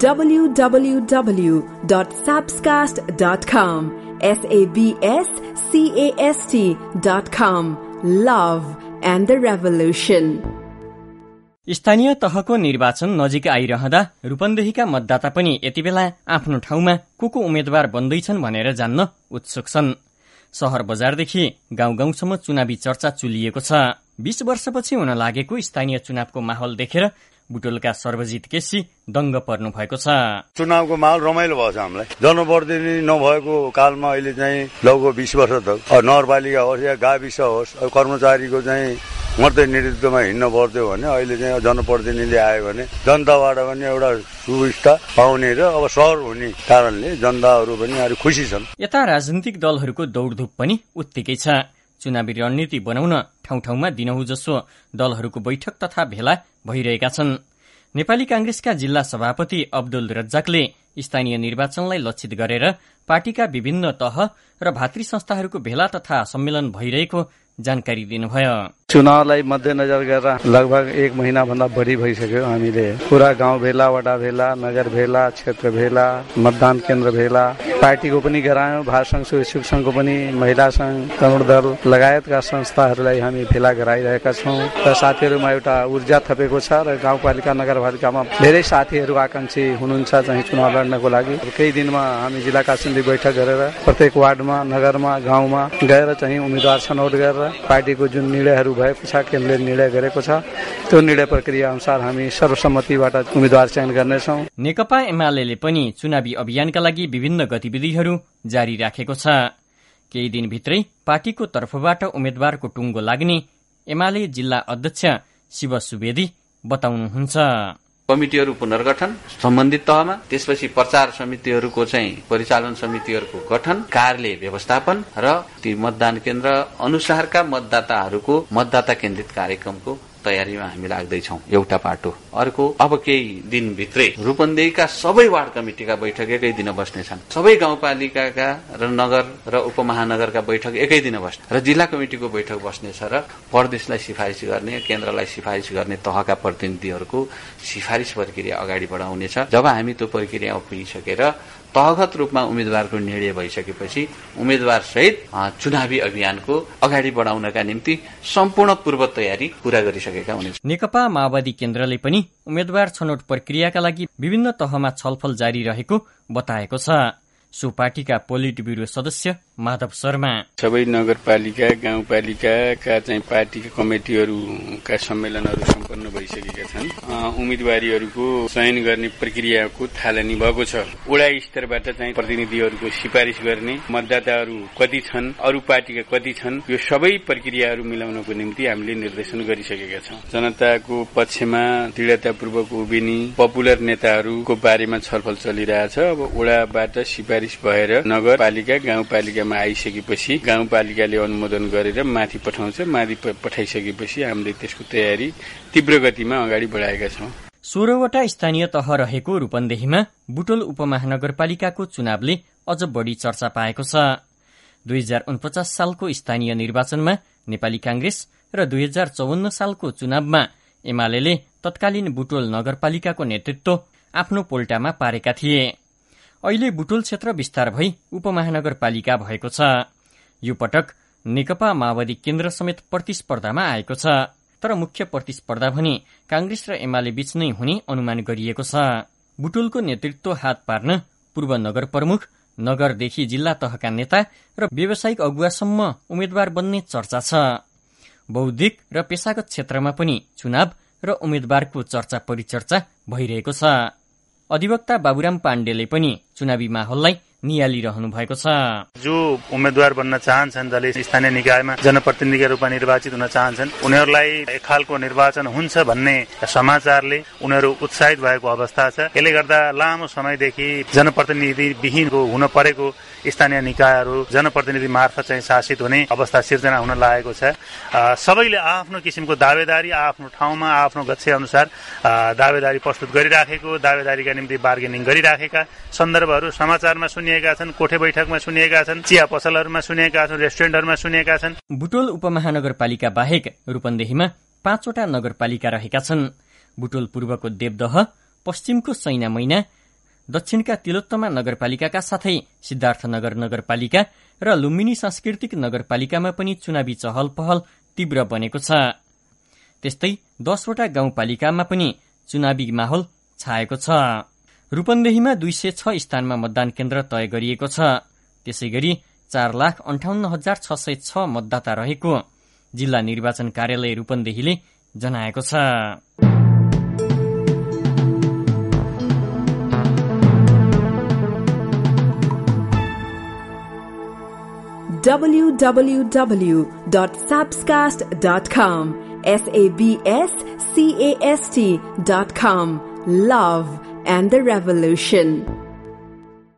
www.sabscast.com. S A B S C A S T.com. Love and the Revolution. स्थानीय तहको निर्वाचन नजिक आइरहँदा रूपन्देहीका मतदाता पनि यति बेला आफ्नो ठाउँमा को को उम्मेद्वार बन्दैछन् भनेर जान्न उत्सुक छन् शहर बजारदेखि गाउँ गाउँसम्म चुनावी चर्चा चुलिएको छ बीस वर्षपछि हुन लागेको स्थानीय चुनावको माहौल देखेर बुटोलका सर्वजित केसी दङ्ग पर्नु भएको छ। चुनावको माहौल रमाइलो भएको छ हामीलाई। जनप्रतिनिधि नभएको कालमा अहिले चाहिँ लगभग बिस वर्ष त नगरपालिका होस् या गाविस होस् कर्मचारीको चाहिँ मात्रै नेतृत्वमा हिँड्न पर्थ्यो भने अहिले चाहिँ जनप्रतिनिधि आयो भने जनताबाट पनि एउटा सुविस्ता पाउने र अब सहर हुने कारणले जनताहरू पनि अलिक खुसी छन्। यता राजनीतिक दलहरूको दौडधुप पनि उत्तिकै छ। चुनावी रणनीति बनाउन ठाउँ ठाउँमा दिनहु जसो दलहरूको बैठक तथा भेला भइरहेका छन्। नेपाली कांग्रेसका जिल्ला सभापति अब्दुल रज्जाकले स्थानीय निर्वाचनलाई लक्षित गरेर पार्टीका विभिन्न तह र भातृ संस्थाहरूको भेला तथा सम्मेलन भइरहेको जानकारी दिनुभयो। चुनावलाई मध्यनजर गरेर लगभग एक महिना भन्दा बढी भइसक्यो हामीले। पुरा गाउँ भेला वडा भेला नगर भेला क्षेत्र भेला मतदान केन्द्र भेला। पार्टीको पनि गरायौँ संघ इच्छुक संघको पनि महिला संघ तरुण दल लगायतका संस्थाहरूलाई हामी भेला गराइरहेका छौँ। र साथीहरूमा एउटा ऊर्जा थपेको छ र गाउँपालिका नगरपालिकामा धेरै साथीहरू आकांक्षी हुनुहुन्छ चाहिँ चुनाव लड्नको लागि। केही दिनमा हामी जिल्ला कासिन्दी बैठक गरेर प्रत्येक वार्डमा नगरमा गाउँमा गएर चाहिँ उम्मेद्वार छनौट गरेर पार्टीको जुन निर्णयहरू भएको छ केन्द्रले निर्णय गरेको छ। त्यो निर्णय प्रक्रिया अनुसार हामी सर्वसम्मतिबाट उम्मेद्वार चयन गर्नेछौ। नेकपा एमाले पनि चुनावी अभियानका लागि विभिन्न गतिविधिहरू जारी राखेको छ। केही दिनभित्रै पार्टीको तर्फबाट उम्मेद्वारको टुङ्गो लाग्ने एमाले जिल्ला अध्यक्ष शिव सुवेदी बताउनुहुन्छ। कमिटीहरू पुनर्गठन सम्बन्धित तहमा त्यसपछि प्रचार समितिहरूको चाहिँ परिचालन समितिहरूको गठन कार्यालय व्यवस्थापन र ती मतदान केन्द्र अनुसारका मतदाताहरूको मतदाता केन्द्रित कार्यक्रमको तयारीमा हामी लाग्दैछौ। एउटा पाटो। अर्को अब केही दिनभित्रै रूपन्देहीका सबै वार्ड कमिटिका बैठक एकै दिन बस्नेछन्। सबै गाउँपालिकाका र नगर र उपमहानगरका बैठक एकै दिन बस्ने। र जिल्ला कमिटिको बैठक बस्नेछ र प्रदेशलाई सिफारिस गर्ने केन्द्रलाई सिफारिस गर्ने तहका प्रतिनिधिहरूको सिफारिस प्रक्रिया अगाडि बढाउनेछ। जब हामी त्यो प्रक्रिया पुगिसकेर तहगत रूपमा उम्मेद्वारको निर्णय भइसकेपछि उम्मेद्वार सहित चुनावी अभियानको अगाडि बढाउनका निम्ति सम्पूर्ण पूर्व तयारी पूरा गरिसकेका हुनेछ। नेकपा माओवादी केन्द्रले पनि उम्मेद्वार छनौट प्रक्रियाका लागि विभिन्न तहमा छलफल जारी रहेको बताएको छ। सो पार्टीका पोलिट ब्युरो सदस्य माधव शर्मा। सबै नगरपालिका गाउँपालिकाका चाहिँ पार्टीका कमिटिहरूका सम्मेलनहरू सम्पन्न भइसकेका छन्। उम्मेद्वारीहरूको चयन गर्ने प्रक्रियाको थालनी भएको छ। वडा स्तरबाट चाहिँ प्रतिनिधिहरूको सिफारिस गर्ने मतदाताहरू कति छन् अरू पार्टीका कति छन् यो सबै प्रक्रियाहरू मिलाउनको निम्ति हामीले निर्देशन गरिसकेका छौं। जनताको पक्षमा दृढतापूर्वक उभिने पपुलर नेताहरूको बारेमा छलफल चलिरहेछ। अब वडाबाट सिफारिस भएर नगरपालिका गाउँपालिका मा आइसकेपछि गाउँपालिकाले अनुमोदन गरेर माथि पठाउँछ। माथि पठाइसकेपछि हामीले त्यसको तयारी तीव्र गतिमा अगाडि बढाएका छौं। सोह्रवटा स्थानीय तह रहेको रूपन्देहीमा बुटोल उपमहानगरपालिकाको चुनावले अझ बढ़ी चर्चा पाएको छ। दुई हजार उनपचास सालको स्थानीय निर्वाचनमा नेपाली कांग्रेस र दुई हजार चौवन्न सालको चुनावमा एमाले तत्कालीन बुटोल नगरपालिकाको नेतृत्व आफ्नो पोल्टामा पारेका थिए। अहिले बुटोल क्षेत्र विस्तार भई उपमहानगरपालिका भएको छ। यो पटक नेकपा माओवादी केन्द्र समेत प्रतिस्पर्धामा आएको छ। तर मुख्य प्रतिस्पर्धा भने कांग्रेस र एमाले बीच नै हुने अनुमान गरिएको छ। बुटोलको नेतृत्व हात पार्न पूर्व नगर प्रमुख नगरदेखि जिल्ला तहका नेता र व्यावसायिक अगुवासम्म उम्मेद्वार बन्ने चर्चा छ। बौद्धिक र पेसागत क्षेत्रमा पनि चुनाव र उम्मेद्वारको चर्चा परिचर्चा भइरहेको छ। अधिवक्ता बाबुराम पाण्डेले पनि चुनावी माहौललाई निहालिरहनु भएको छ। जो उम्मेद्वार बन्न चाहन्छन् जसले स्थानीय निकायमा जनप्रतिनिधिका रूपमा निर्वाचित हुन चाहन्छन् उनीहरूलाई एक खालको निर्वाचन हुन्छ भन्ने समाचारले उनीहरू उत्साहित भएको अवस्था छ। यसले गर्दा लामो समयदेखि जनप्रतिनिधि विहीनको हुन परेको स्थानीय निकायहरू जनप्रतिनिधि मार्फत चाहिँ शासित हुने अवस्था सिर्जना हुन लागेको छ। सबैले आफ्नो किसिमको दावेदारी आफ्नो ठाउँमा आफ्नो गच्छे अनुसार दावेदारी प्रस्तुत गरिराखेको दावेदारीका निम्ति बार्गेनिङ गरिराखेका सन्दर्भहरू समाचारमा सुनि सुनिएका छन् कोठे बैठकमा सुनिएका छन् चिया पसलहरूमा सुनिएका छन् रेस्टुरेन्टहरूमा सुनिएका छन्। बुटोल उपमहानगरपालिका बाहेक रूपन्देहीमा पाँचवटा नगरपालिका रहेका छन्। बुटोल पूर्वको देवदह पश्चिमको सैना मैना दक्षिणका तिलोत्तमा नगरपालिकाका साथै सिद्धार्थनगर नगरपालिका र लुम्बिनी सांस्कृतिक नगरपालिकामा पनि चुनावी चहल पहल तीव्र बनेको छ। त्यस्तै दसवटा गाउँपालिकामा पनि चुनावी माहौल छाएको छ। रूपन्देहीमा दुई सय छ स्थानमा मतदान केन्द्र तय गरिएको छ। त्यसै गरी चार लाख अन्ठाउन्न हजार छ सय छ मतदाता रहेको जिल्ला निर्वाचन कार्यालय रूपन्देहीले जनाएको छ। www.sabscast.com S A B S C A S T dot com. Love. And the Revolution.